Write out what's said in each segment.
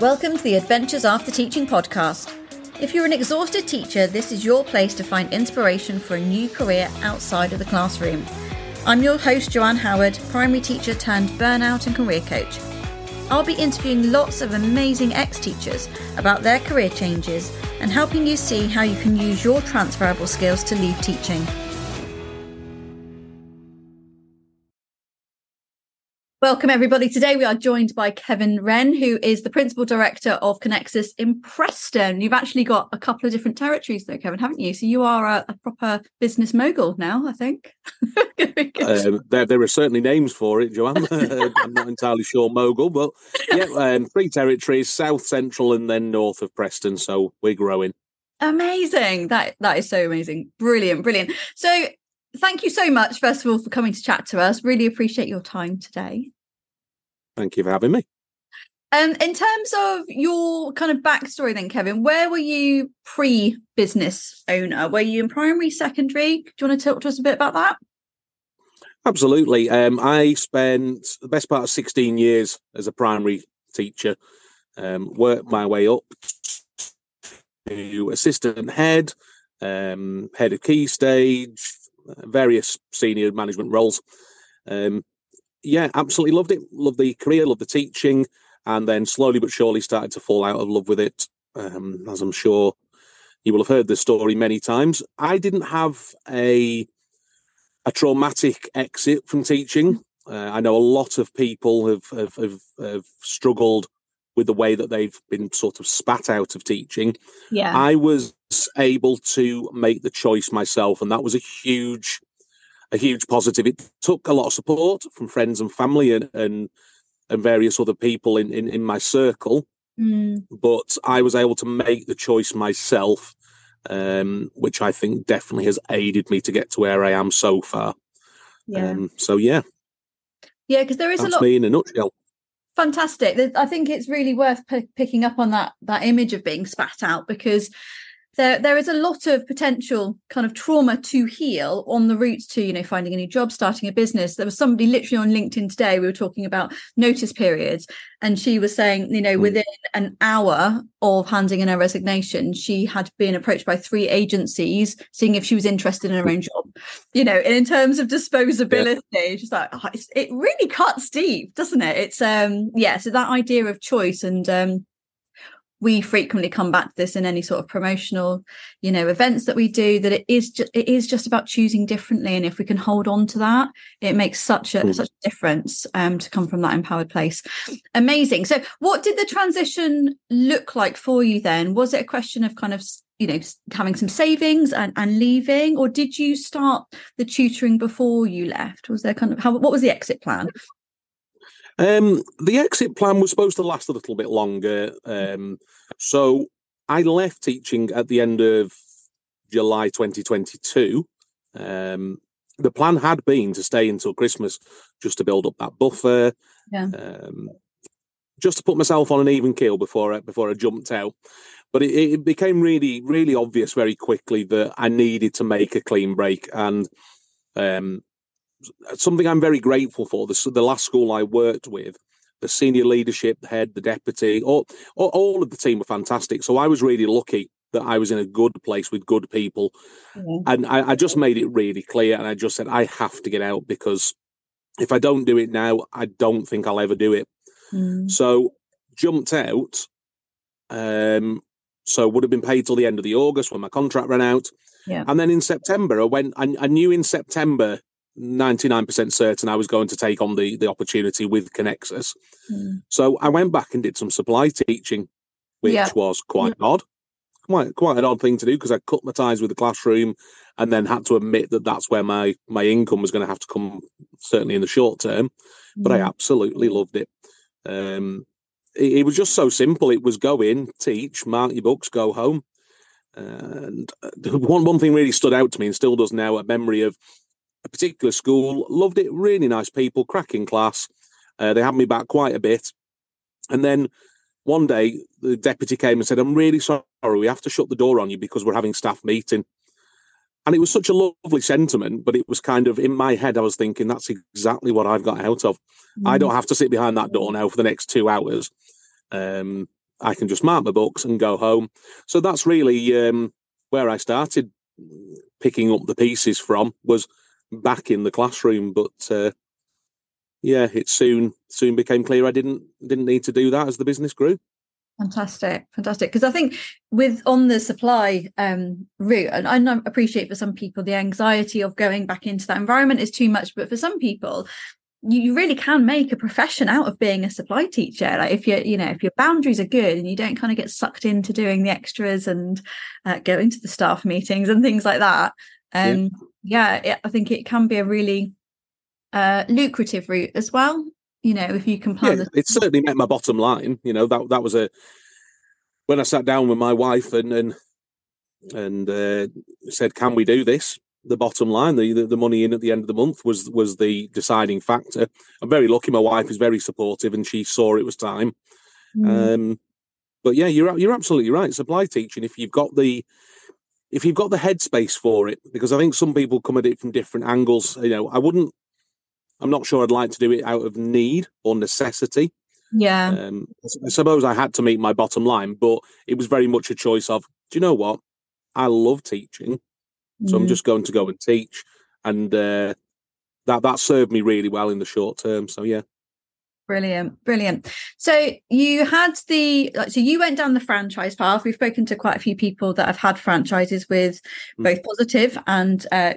Welcome to the Adventures After Teaching podcast. If you're an exhausted teacher, this is your place to find inspiration for a new career outside of the classroom. I'm your host, Joanne Howard, primary teacher turned burnout and career coach. I'll be interviewing lots of amazing ex teachers about their career changes and helping you see how you can use your transferable skills to leave teaching. Welcome, everybody. Today we are joined by Kevin Wren, who is the Principal Director of Connexus in Preston. You've actually got a couple of different territories, though, Kevin, haven't you? So you are a, a proper business mogul now, I think. um, there, there are certainly names for it, Joanne. I'm not entirely sure mogul, but yeah, um, three territories, south, central, and then north of Preston. So we're growing. Amazing. That That is so amazing. Brilliant, brilliant. So thank you so much, first of all, for coming to chat to us. Really appreciate your time today. Thank you for having me. Um, in terms of your kind of backstory, then, Kevin, where were you pre business owner? Were you in primary, secondary? Do you want to talk to us a bit about that? Absolutely. Um, I spent the best part of 16 years as a primary teacher, um, worked my way up to assistant head, um, head of key stage, various senior management roles. Um, yeah, absolutely loved it. Loved the career, loved the teaching, and then slowly but surely started to fall out of love with it. Um, as I'm sure you will have heard the story many times. I didn't have a a traumatic exit from teaching. Uh, I know a lot of people have, have, have, have struggled with the way that they've been sort of spat out of teaching. Yeah. I was able to make the choice myself, and that was a huge a huge positive. It took a lot of support from friends and family and and, and various other people in, in, in my circle. Mm. But I was able to make the choice myself, um, which I think definitely has aided me to get to where I am so far. Yeah. Um, so yeah. Yeah, because there is That's a lot. me in a nutshell. Fantastic. I think it's really worth p- picking up on that that image of being spat out because there there is a lot of potential kind of trauma to heal on the route to you know finding a new job starting a business there was somebody literally on linkedin today we were talking about notice periods and she was saying you know mm. within an hour of handing in her resignation she had been approached by three agencies seeing if she was interested in her own job you know and in terms of disposability yeah. she's like oh, it really cuts deep doesn't it it's um yeah so that idea of choice and um we frequently come back to this in any sort of promotional you know events that we do that it is just it is just about choosing differently. And if we can hold on to that it makes such a mm. such a difference um to come from that empowered place. Amazing. So what did the transition look like for you then? Was it a question of kind of you know having some savings and, and leaving? Or did you start the tutoring before you left? Was there kind of how what was the exit plan um, the exit plan was supposed to last a little bit longer. Um, so I left teaching at the end of July 2022. Um, the plan had been to stay until Christmas just to build up that buffer. Yeah. Um, just to put myself on an even keel before I, before I jumped out. But it, it became really, really obvious very quickly that I needed to make a clean break. And um, something I'm very grateful for. The, the last school I worked with, the senior leadership, the head, the deputy, all, all, of the team were fantastic. So I was really lucky that I was in a good place with good people. Mm-hmm. And I, I, just made it really clear. And I just said, I have to get out because if I don't do it now, I don't think I'll ever do it. Mm. So jumped out. Um, so would have been paid till the end of the August when my contract ran out. Yeah. And then in September, I went, I, I knew in September 99% certain I was going to take on the, the opportunity with Connexus. Mm. So I went back and did some supply teaching, which yeah. was quite odd. Quite quite an odd thing to do because I cut my ties with the classroom and then had to admit that that's where my, my income was going to have to come, certainly in the short term. Mm. But I hmm. absolutely loved it. Um, it. It was just so simple. It was go in, teach, mark your books, go home. And uh, one, one thing really stood out to me and still does now a memory of a particular school. Loved it. Really nice people, cracking class. Uh, they had me back quite a bit. And then one day the deputy came and said, I'm really sorry, we have to shut the door on you because we're having staff meeting. And it was such a lovely sentiment, but it was kind of in my head, I was thinking, that's exactly what I've got out of. Mm. I don't have to sit behind that door now for the next two hours. Um, I can just mark my books and go home. So that's really um, where I started picking up the pieces from was back in the classroom. But uh, yeah, it soon soon became clear I didn't didn't need to do that as the business grew. Fantastic, fantastic. Because I think with on the supply um, route, and I appreciate for some people the anxiety of going back into that environment is too much, but for some people, you, you really can make a profession out of being a supply teacher. Like if you you know if your boundaries are good and you don't kind of get sucked into doing the extras and uh, going to the staff meetings and things like that. Um, yeah, yeah it, I think it can be a really uh, lucrative route as well you know if you can plan yeah, the- it certainly met my bottom line you know that that was a when i sat down with my wife and and and uh, said can we do this? The bottom line the, the, money in at the end of the month was was the deciding factor. I'm very lucky my wife is very supportive and she saw it was time. Mm. um but yeah you're you're absolutely right. Supply teaching if you've got the if you've got the headspace for it because i think some people come at it from different angles you know i wouldn't I'm not sure I'd like to do it out of need or necessity. Yeah. Um, I suppose I had to meet my bottom line, but it was very much a choice of, do you know what? I love teaching, so mm. I'm just going to go and teach, and uh, that that served me really well in the short term. So yeah. Brilliant, brilliant. So you had the so you went down the franchise path. We've spoken to quite a few people that have had franchises with mm. both positive and uh,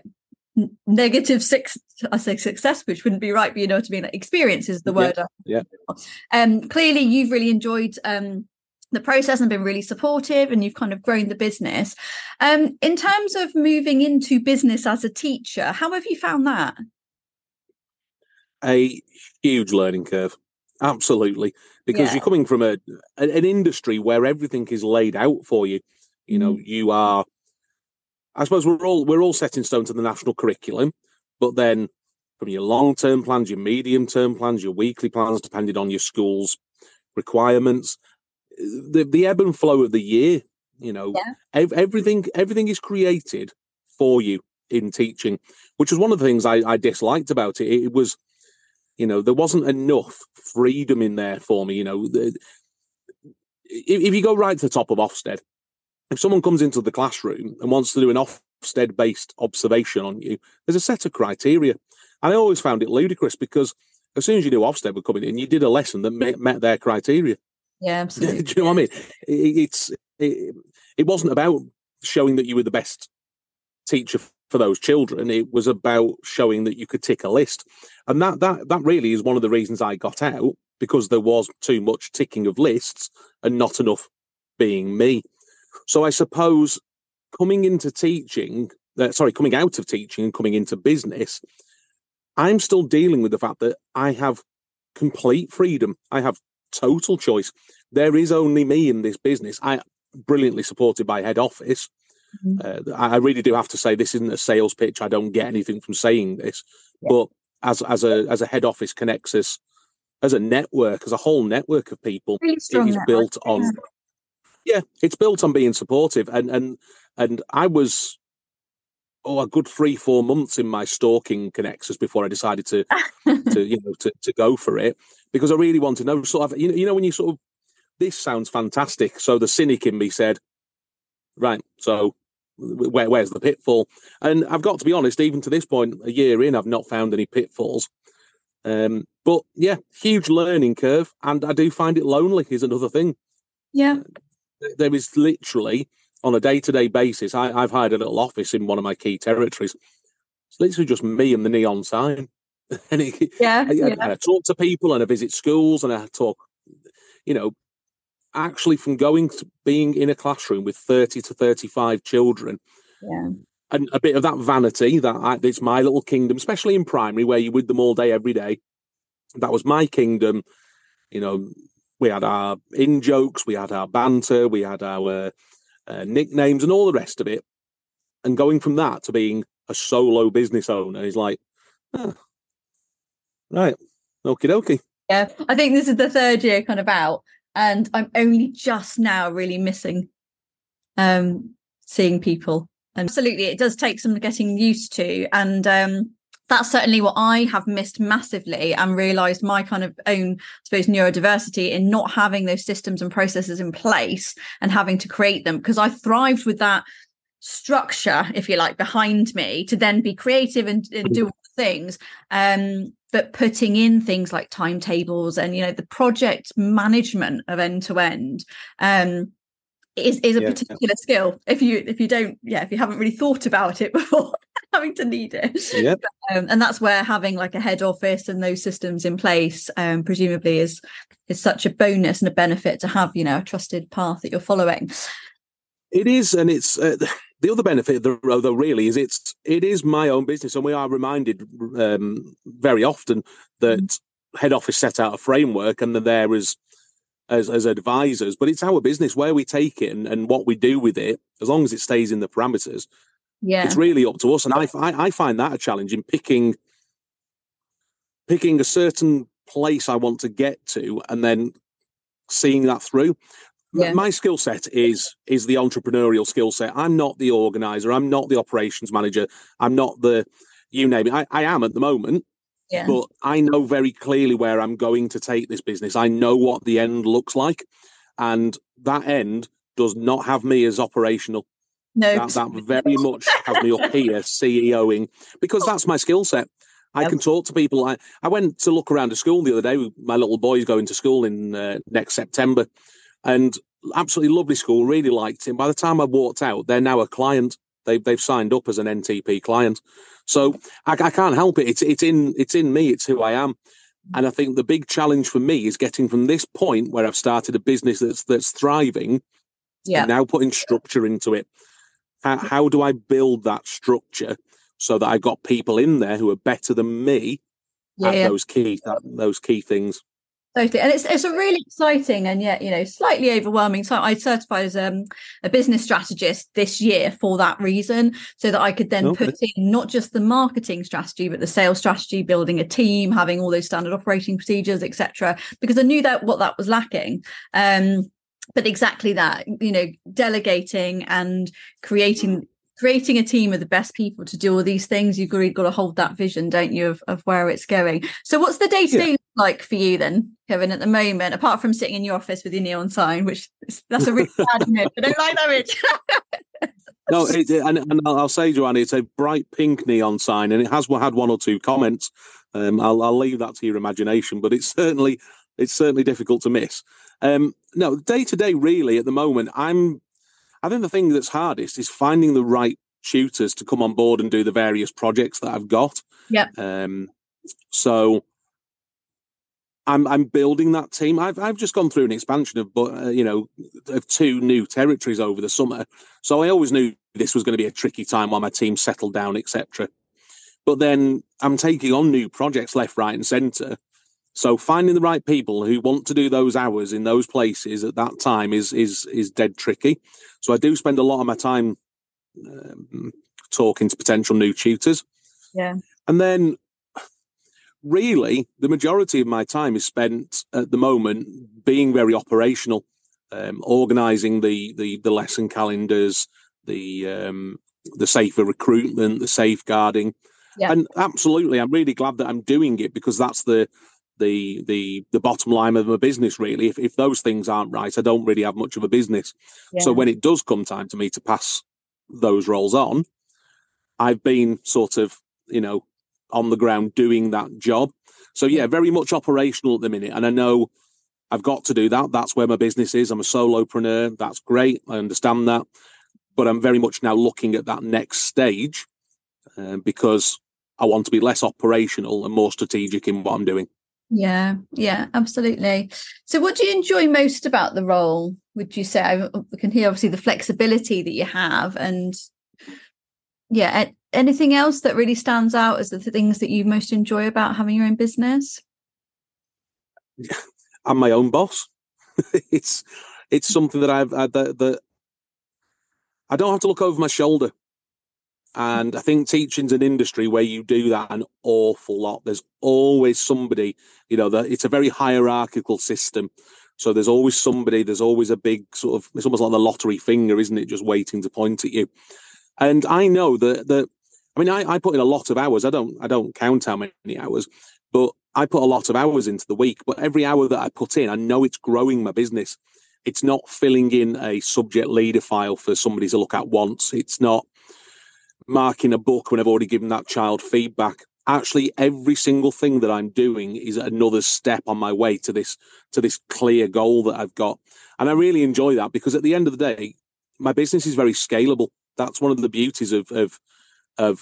negative six I say success, which wouldn't be right, but you know what I mean. Like experience is the word. Yeah. yeah. Um clearly you've really enjoyed um the process and been really supportive and you've kind of grown the business. Um in terms of moving into business as a teacher, how have you found that? A huge learning curve. Absolutely. Because yeah. you're coming from a an industry where everything is laid out for you. You know, mm. you are I suppose we're all we're all set in stone to the national curriculum, but then from your long term plans, your medium term plans, your weekly plans, depending on your school's requirements, the the ebb and flow of the year, you know, yeah. ev- everything everything is created for you in teaching, which was one of the things I, I disliked about it. It was, you know, there wasn't enough freedom in there for me. You know, the, if, if you go right to the top of Ofsted, if someone comes into the classroom and wants to do an Ofsted based observation on you, there's a set of criteria. And I always found it ludicrous because as soon as you knew Ofsted were coming in, you did a lesson that met, met their criteria. Yeah, absolutely. do you know what I mean? It, it's it, it wasn't about showing that you were the best teacher for those children. It was about showing that you could tick a list, and that that that really is one of the reasons I got out because there was too much ticking of lists and not enough being me. So I suppose coming into teaching, uh, sorry, coming out of teaching and coming into business, I'm still dealing with the fact that I have complete freedom. I have total choice. There is only me in this business. I brilliantly supported by head office. Mm-hmm. Uh, I really do have to say this isn't a sales pitch. I don't get anything from saying this, yeah. but as as a as a head office Connexus as a network, as a whole network of people, really it is built on yeah, it's built on being supportive, and and and I was oh a good three four months in my stalking Connexus before I decided to to you know to, to go for it because I really wanted to know sort of you know you know when you sort of this sounds fantastic. So the cynic in me said, right, so where, where's the pitfall? And I've got to be honest, even to this point, a year in, I've not found any pitfalls. Um, but yeah, huge learning curve, and I do find it lonely. Is another thing. Yeah, there is literally on a day-to-day basis. I, have hired a little office in one of my key territories. It's literally just me and the neon sign. and it, yeah, I, yeah. I, I talk to people and I visit schools and I talk, you know, actually from going to being in a classroom with 30 to 35 children. Yeah. And a bit of that vanity that I, it's my little kingdom, especially in primary where you're with them all day, every day. That was my kingdom. You know, we had our in jokes, we had our banter, we had our uh, nicknames, and all the rest of it. And going from that to being a solo business owner is like, oh, right, okie dokie. Yeah, I think this is the third year kind of out, and I'm only just now really missing um seeing people. And absolutely, it does take some getting used to. And um that's certainly what I have missed massively and realized my kind of own, I suppose, neurodiversity in not having those systems and processes in place and having to create them because I thrived with that structure, if you like, behind me to then be creative and, and do things. Um, but putting in things like timetables and you know the project management of end to end um is is a yeah, particular skill. If you if you don't yeah if you haven't really thought about it before having to need it. Yeah. Um, and that's where having like a head office and those systems in place um presumably is is such a bonus and a benefit to have you know a trusted path that you're following it is and it's uh, the other benefit of the row though really is it's it is my own business and we are reminded um, very often that mm head office set out a framework and they're there as as, as advisors, but it's our business where we take it and, and what we do with it, as long as it stays in the parameters. Yeah, it's really up to us, and I, I, I find that a challenge in picking picking a certain place I want to get to, and then seeing that through. Yeah. My skill set is is the entrepreneurial skill set. I'm not the organizer. I'm not the operations manager. I'm not the you name it. I, I am at the moment, yeah. But I know very clearly where I'm going to take this business. I know what the end looks like. And that end does not have me as operational. No. That, that very much has me up here CEOing because that's my skill set. I yep. can talk to people. I, I went to look around a school the other day. My little boy's going to school in uh, next September and absolutely lovely school. Really liked him. By the time I walked out, they're now a client. They've, they've signed up as an NTP client. So I, I can't help it. It's it's in it's in me. It's who I am. And I think the big challenge for me is getting from this point where I've started a business that's that's thriving, yeah. now putting structure into it. How, how do I build that structure so that I've got people in there who are better than me yeah, at yeah. those key that, those key things? Totally. And it's it's a really exciting and yet, you know, slightly overwhelming time. I certified as um, a business strategist this year for that reason, so that I could then okay. put in not just the marketing strategy, but the sales strategy, building a team, having all those standard operating procedures, etc. Because I knew that what that was lacking. Um, but exactly that, you know, delegating and creating creating a team of the best people to do all these things you've got to hold that vision don't you of, of where it's going so what's the day-to-day yeah. Like for you then kevin at the moment apart from sitting in your office with your neon sign which is, that's a really bad image i don't like that image no it, and, and, i'll say joanne it's a bright pink neon sign and it has had one or two comments um, I'll, I'll leave that to your imagination but it's certainly it's certainly difficult to miss um, no day to day really at the moment i'm I think the thing that's hardest is finding the right tutors to come on board and do the various projects that I've got. Yeah. Um, so I'm I'm building that team. I've I've just gone through an expansion of but uh, you know of two new territories over the summer. So I always knew this was going to be a tricky time while my team settled down, etc. But then I'm taking on new projects left, right, and centre, so finding the right people who want to do those hours in those places at that time is is is dead tricky. So I do spend a lot of my time um, talking to potential new tutors. Yeah. And then really the majority of my time is spent at the moment being very operational, um, organizing the, the the lesson calendars, the um, the safer recruitment, the safeguarding. Yeah. And absolutely, I'm really glad that I'm doing it because that's the the the the bottom line of my business really if, if those things aren't right i don't really have much of a business yeah. so when it does come time to me to pass those roles on i've been sort of you know on the ground doing that job. So yeah very much operational at the minute and i know i've got to do that. That's where my business is. I'm a solopreneur. That's great. I understand that. But i'm very much now looking at that next stage uh, because i want to be less operational and more strategic in what i'm doing. Yeah, yeah, absolutely. So, what do you enjoy most about the role? Would you say? I can hear obviously the flexibility that you have, and yeah, anything else that really stands out as the things that you most enjoy about having your own business? I'm my own boss. it's it's something that I've that, that I don't have to look over my shoulder. And I think teaching's an industry where you do that an awful lot. There's always somebody, you know, that it's a very hierarchical system. So there's always somebody, there's always a big sort of, it's almost like the lottery finger, isn't it? Just waiting to point at you. And I know that, that I mean, I, I put in a lot of hours. I don't I don't count how many hours, but I put a lot of hours into the week. But every hour that I put in, I know it's growing my business. It's not filling in a subject leader file for somebody to look at once. It's not marking a book when I've already given that child feedback. Actually, every single thing that I'm doing is another step on my way to this to this clear goal that I've got. And I really enjoy that because at the end of the day, my business is very scalable. That's one of the beauties of of of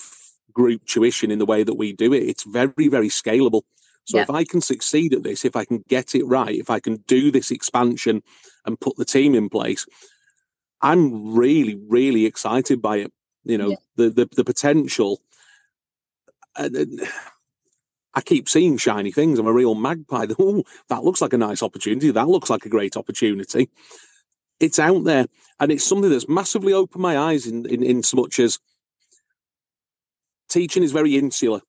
group tuition in the way that we do it. It's very, very scalable. So yeah. if I can succeed at this, if I can get it right, if I can do this expansion and put the team in place, I'm really, really excited by it. You know, yeah. the, the the potential. Uh, I keep seeing shiny things. I'm a real magpie. Oh, that looks like a nice opportunity. That looks like a great opportunity. It's out there, and it's something that's massively opened my eyes in in, in so much as teaching is very insular.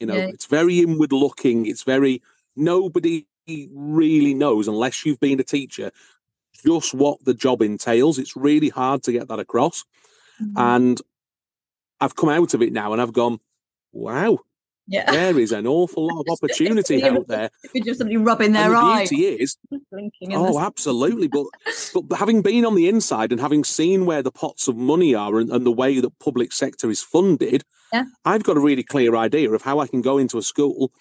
You know, yeah. it's very inward looking. It's very nobody really knows unless you've been a teacher just what the job entails. It's really hard to get that across. Mm-hmm. And I've come out of it now and I've gone, wow, yeah. there is an awful lot of opportunity out there. Just somebody rubbing their and the eye. beauty is, oh, absolutely. But but having been on the inside and having seen where the pots of money are and, and the way that public sector is funded, yeah. I've got a really clear idea of how I can go into a school.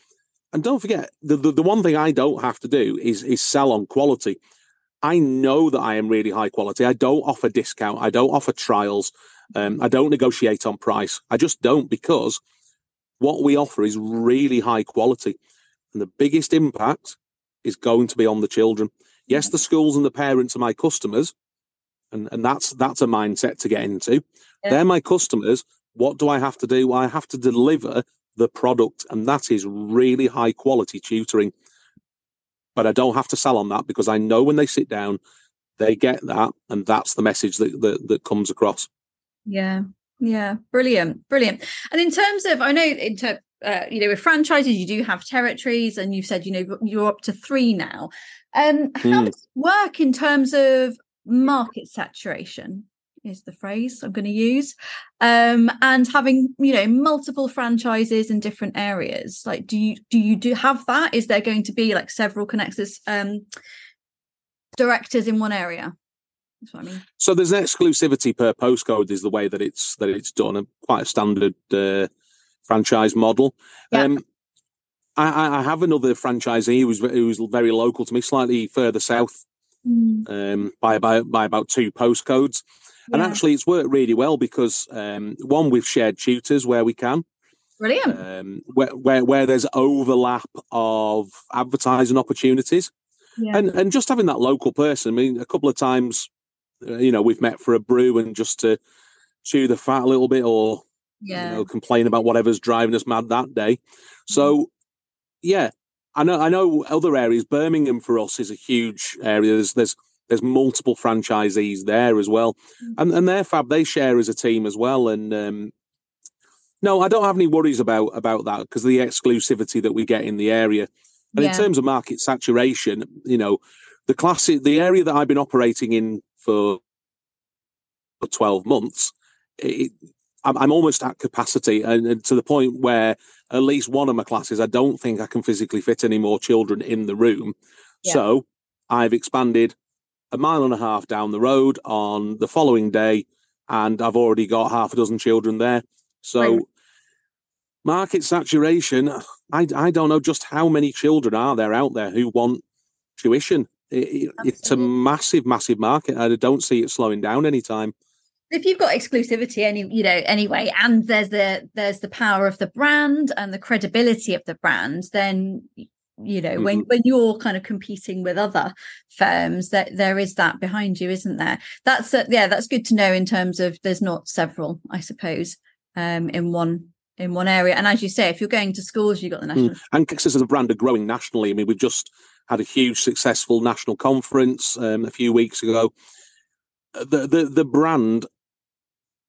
And don't forget, the, the, the one thing I don't have to do is is sell on quality. I know that I am really high quality. I don't offer discount. I don't offer trials. Um, I don't negotiate on price. I just don't because what we offer is really high quality. And the biggest impact is going to be on the children. Yes, the schools and the parents are my customers, and, and that's that's a mindset to get into. Yeah. They're my customers. What do I have to do? I have to deliver the product, and that is really high quality tutoring. But I don't have to sell on that because I know when they sit down, they get that, and that's the message that that, that comes across. Yeah, yeah, brilliant, brilliant. And in terms of, I know in terms, uh, you know, with franchises, you do have territories, and you've said, you know, you're up to three now. Um, how mm. does it work in terms of market saturation? Is the phrase I'm going to use, um, and having you know multiple franchises in different areas. Like, do you do you do have that? Is there going to be like several Connexus um, directors in one area? That's what I mean. So there's an exclusivity per postcode is the way that it's that it's done, a quite a standard uh, franchise model. Yeah. Um, I, I, have another franchisee who's who's very local to me, slightly further south, mm. um, by about by about two postcodes. Yeah. And actually, it's worked really well because um, one, we've shared tutors where we can. Brilliant. Um, where, where where there's overlap of advertising opportunities, yeah. and and just having that local person. I mean, a couple of times you know, we've met for a brew and just to chew the fat a little bit or yeah. you know, complain about whatever's driving us mad that day. So mm-hmm. yeah, I know I know other areas. Birmingham for us is a huge area. There's there's there's multiple franchisees there as well, mm-hmm. and and they're fab. They share as a team as well. And um, no, I don't have any worries about about that because the exclusivity that we get in the area. And yeah. in terms of market saturation, you know, the classic the area that I've been operating in for, for 12 months, it, I'm, I'm, almost at capacity and, and, to the point where at least one of my classes, I don't think I can physically fit any more children in the room. Yeah. So I've expanded a mile and a half down the road on the following day, and I've already got half a dozen children there. So right. market saturation, I, I don't know just how many children are there out there who want tuition it, it's a massive, massive market. I don't see it slowing down anytime. If you've got exclusivity, any you know, anyway, and there's the there's the power of the brand and the credibility of the brand, then you know mm-hmm. when when you're kind of competing with other firms that there is that behind you isn't there that's a, yeah that's good to know in terms of there's not several i suppose um in one in one area and as you say if you're going to schools you've got the mm. national mm. and Connexus as a brand are growing nationally i mean we've just had a huge successful national conference um, a few weeks ago. The, the the brand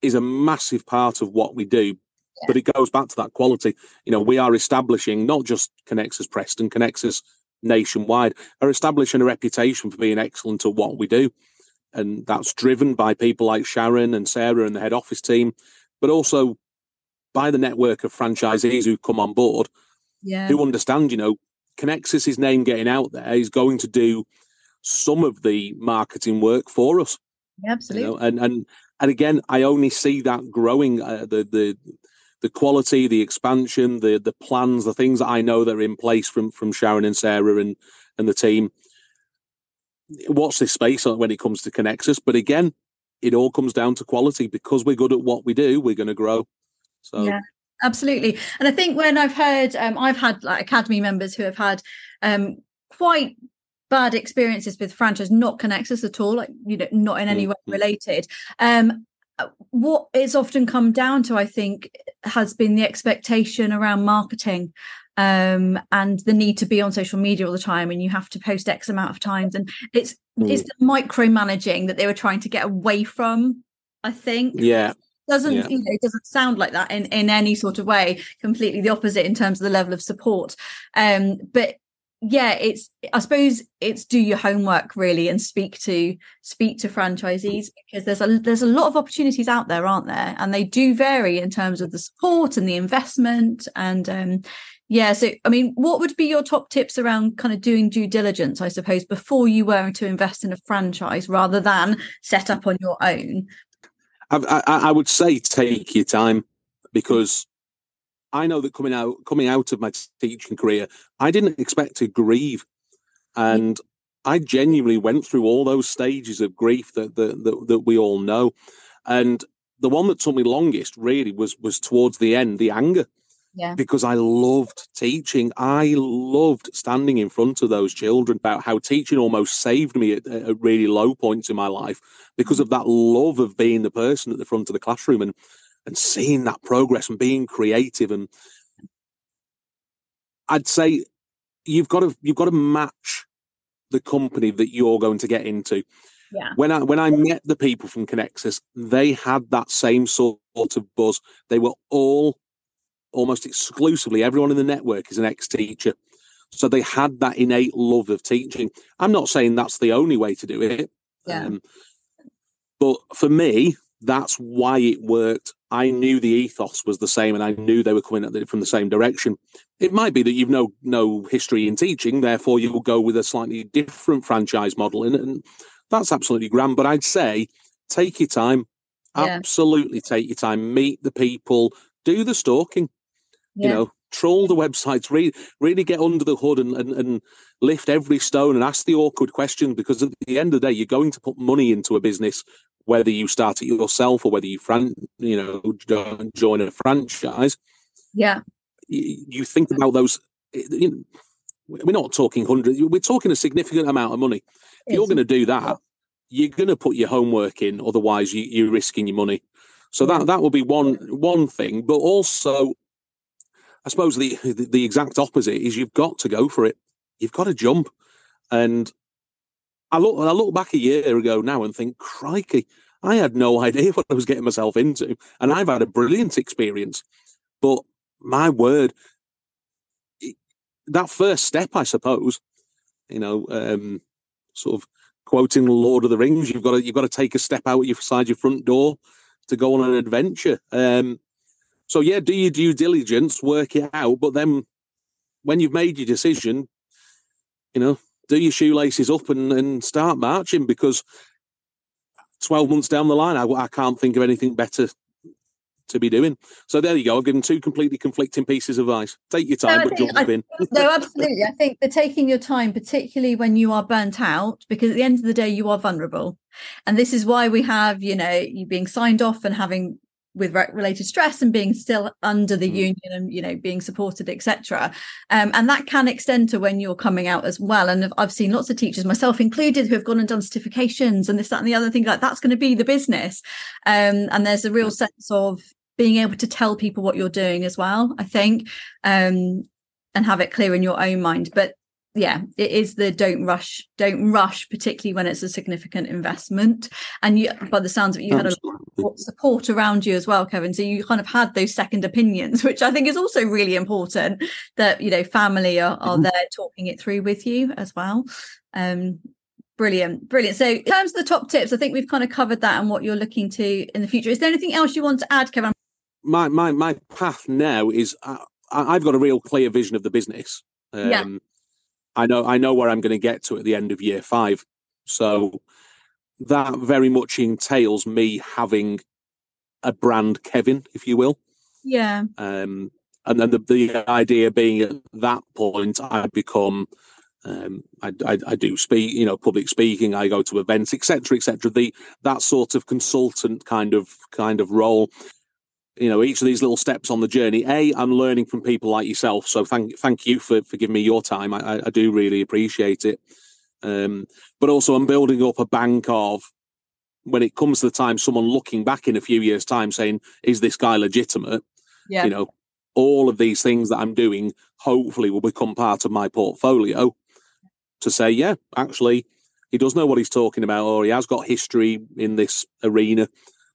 is a massive part of what we do, yeah. but it goes back to that quality. You know, we are establishing not just Connexus Preston, Connexus nationwide, are establishing a reputation for being excellent at what we do. And that's driven by people like Sharon and Sarah and the head office team, but also by the network of franchisees who come on board, yeah. who understand, you know, Connexus's name getting out there, he's going to do some of the marketing work for us. Yeah, absolutely. You know? And and and again, I only see that growing. Uh, the the the quality, the expansion, the the plans, the things that I know that are in place from from Sharon and Sarah and and the team. Watch this space when it comes to Connexus, but again, it all comes down to quality because we're good at what we do. We're going to grow. So yeah, absolutely. And I think when I've heard, um, I've had like academy members who have had um, quite bad experiences with franchise, not Connexus at all, like you know, not in any way mm-hmm. related. Um, uh, what it's often come down to, I think, has been the expectation around marketing um, and the need to be on social media all the time and you have to post x amount of times and it's mm. it's the micromanaging that they were trying to get away from i think yeah doesn't yeah. you know it doesn't sound like that in in any sort of way completely the opposite in terms of the level of support um but yeah it's i suppose it's do your homework really and speak to speak to franchisees because there's a there's a lot of opportunities out there aren't there and they do vary in terms of the support and the investment and um yeah. So, I mean, what would be your top tips around kind of doing due diligence, I suppose, before you were to invest in a franchise rather than set up on your own? I, I, I would say take your time because I know that coming out coming out of my teaching career, I didn't expect to grieve, and I genuinely went through all those stages of grief that that, that, that we all know, and the one that took me longest really was was towards the end, the anger yeah. because I loved teaching. I loved standing in front of those children about how teaching almost saved me at, at really low points in my life because mm-hmm. of that love of being the person at the front of the classroom and and seeing that progress and being creative and I'd say you've got to you've got to match the company that you're going to get into. Yeah. When I when I met the people from Connexus, they had that same sort of buzz. They were all almost exclusively everyone in the network is an ex-teacher. So they had that innate love of teaching. I'm not saying that's the only way to do it. Yeah. Um, but for me, that's why it worked. I knew the ethos was the same and I knew they were coming at it from the same direction. It might be that you've no no history in teaching, therefore you'll go with a slightly different franchise model it. And that's absolutely grand. But I'd say take your time. Yeah. Absolutely take your time. Meet the people, do the stalking yeah. you know troll the websites really really get under the hood and, and, and lift every stone and ask the awkward questions because at the end of the day you're going to put money into a business whether you start it yourself or whether you fran- you know join a franchise. Yeah. You, you think about those eh, you know, we're not talking hundreds we're talking a significant amount of money. If you're going to do that you're going to put your homework in otherwise you, you're risking your money. So that that will be one one thing but also I suppose the, the, the exact opposite is you've got to go for it. You've got to jump. And I look I look back a year ago now and think, crikey, I had no idea what I was getting myself into, and I've had a brilliant experience. But my word, that first step, I suppose, you know, um, sort of quoting Lord of the Rings, you've got to you've got to take a step out your side your front door to go on an adventure. Um, so yeah, do your due diligence, work it out, but then when you've made your decision, you know, do your shoelaces up and, and start marching because 12 months down the line, I, I can't think of anything better to be doing. So there you go. I've given two completely conflicting pieces of advice. Take your time, no, but jump I, in. no, absolutely. I think the taking your time, particularly when you are burnt out, because at the end of the day, you are vulnerable. And this is why we have, you know, you being signed off and having with related stress and being still under the mm. union and you know being supported etc um, and that can extend to when you're coming out as well. And i've seen lots of teachers myself included who have gone and done certifications and this that and the other thing like that's going to be the business. Um, and there's a real sense of being able to tell people what you're doing as well i think um, and have it clear in your own mind. But yeah it is the don't rush don't rush particularly when it's a significant investment. And you by the sounds of it you had a lot of support around you as well kevin. So you kind of had those second opinions which i think is also really important that you know family are, are mm-hmm. there talking it through with you as well. Um brilliant brilliant. So in terms of the top tips i think we've kind of covered that and what you're looking to in the future. Is there anything else you want to add kevin? My my my path now is uh, I, have got a real clear vision of the business. Um, yeah. I know I know where I'm going to get to at the end of year five. So that very much entails me having a brand Kevin, if you will. Yeah. Um, and then the, the idea being at that point, I become, um, I, I, I, do speak, you know, public speaking. I go to events, etc., etc. The that sort of consultant kind of kind of role. You know, each of these little steps on the journey. A, I'm learning from people like yourself. So thank thank you for for giving me your time. I, I do really appreciate it. Um, but also, I'm building up a bank of when it comes to the time someone looking back in a few years' time saying, "Is this guy legitimate?" Yeah. You know, all of these things that I'm doing hopefully will become part of my portfolio to say, yeah, actually, he does know what he's talking about, or he has got history in this arena.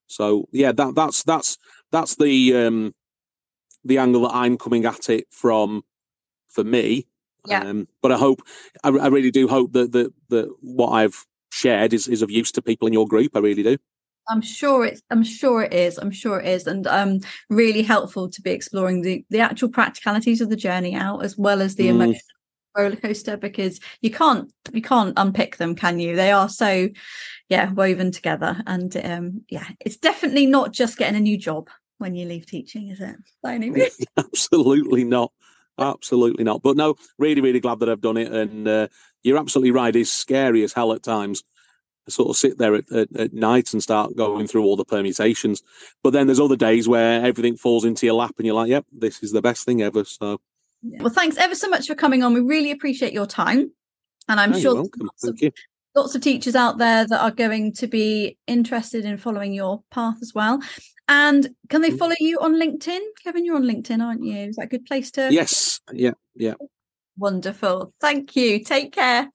So yeah, that that's that's that's the um the angle that I'm coming at it from for me. Yeah. Um, but I hope, I, I really do hope that that that what I've shared is is of use to people in your group. I really do. I'm sure it's I'm sure it is. I'm sure it is. And um really helpful to be exploring the the actual practicalities of the journey out as well as the mm. emotional roller coaster because you can't you can't unpick them, can you? They are so yeah, woven together. And um yeah, it's definitely not just getting a new job when you leave teaching, is it? By any means. Absolutely not. Absolutely not. But no, really, really glad that I've done it. And uh, you're absolutely right. It's scary as hell at times sort of sit there at, at, at, night and start going through all the permutations. But then there's other days where everything falls into your lap and you're like, yep, this is the best thing ever. So, well, thanks ever so much for coming on. We really appreciate your time. And I'm oh, sure lots of, lots of teachers out there that are going to be interested in following your path as well. And can they mm. follow you on LinkedIn? Kevin, you're on LinkedIn, aren't you? Is that a good place to? Yes. Yeah. Yeah. Wonderful. Thank you. Take care.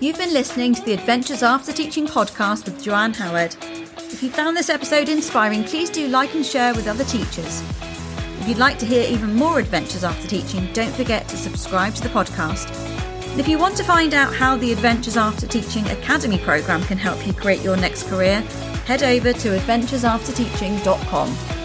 You've been listening to the Adventures After Teaching podcast with Joanne Howard. If you found this episode inspiring, please do like and share with other teachers. If you'd like to hear even more Adventures After Teaching, don't forget to subscribe to the podcast. And if you want to find out how the Adventures After Teaching Academy program can help you create your next career, head over to adventuresafterteaching.com.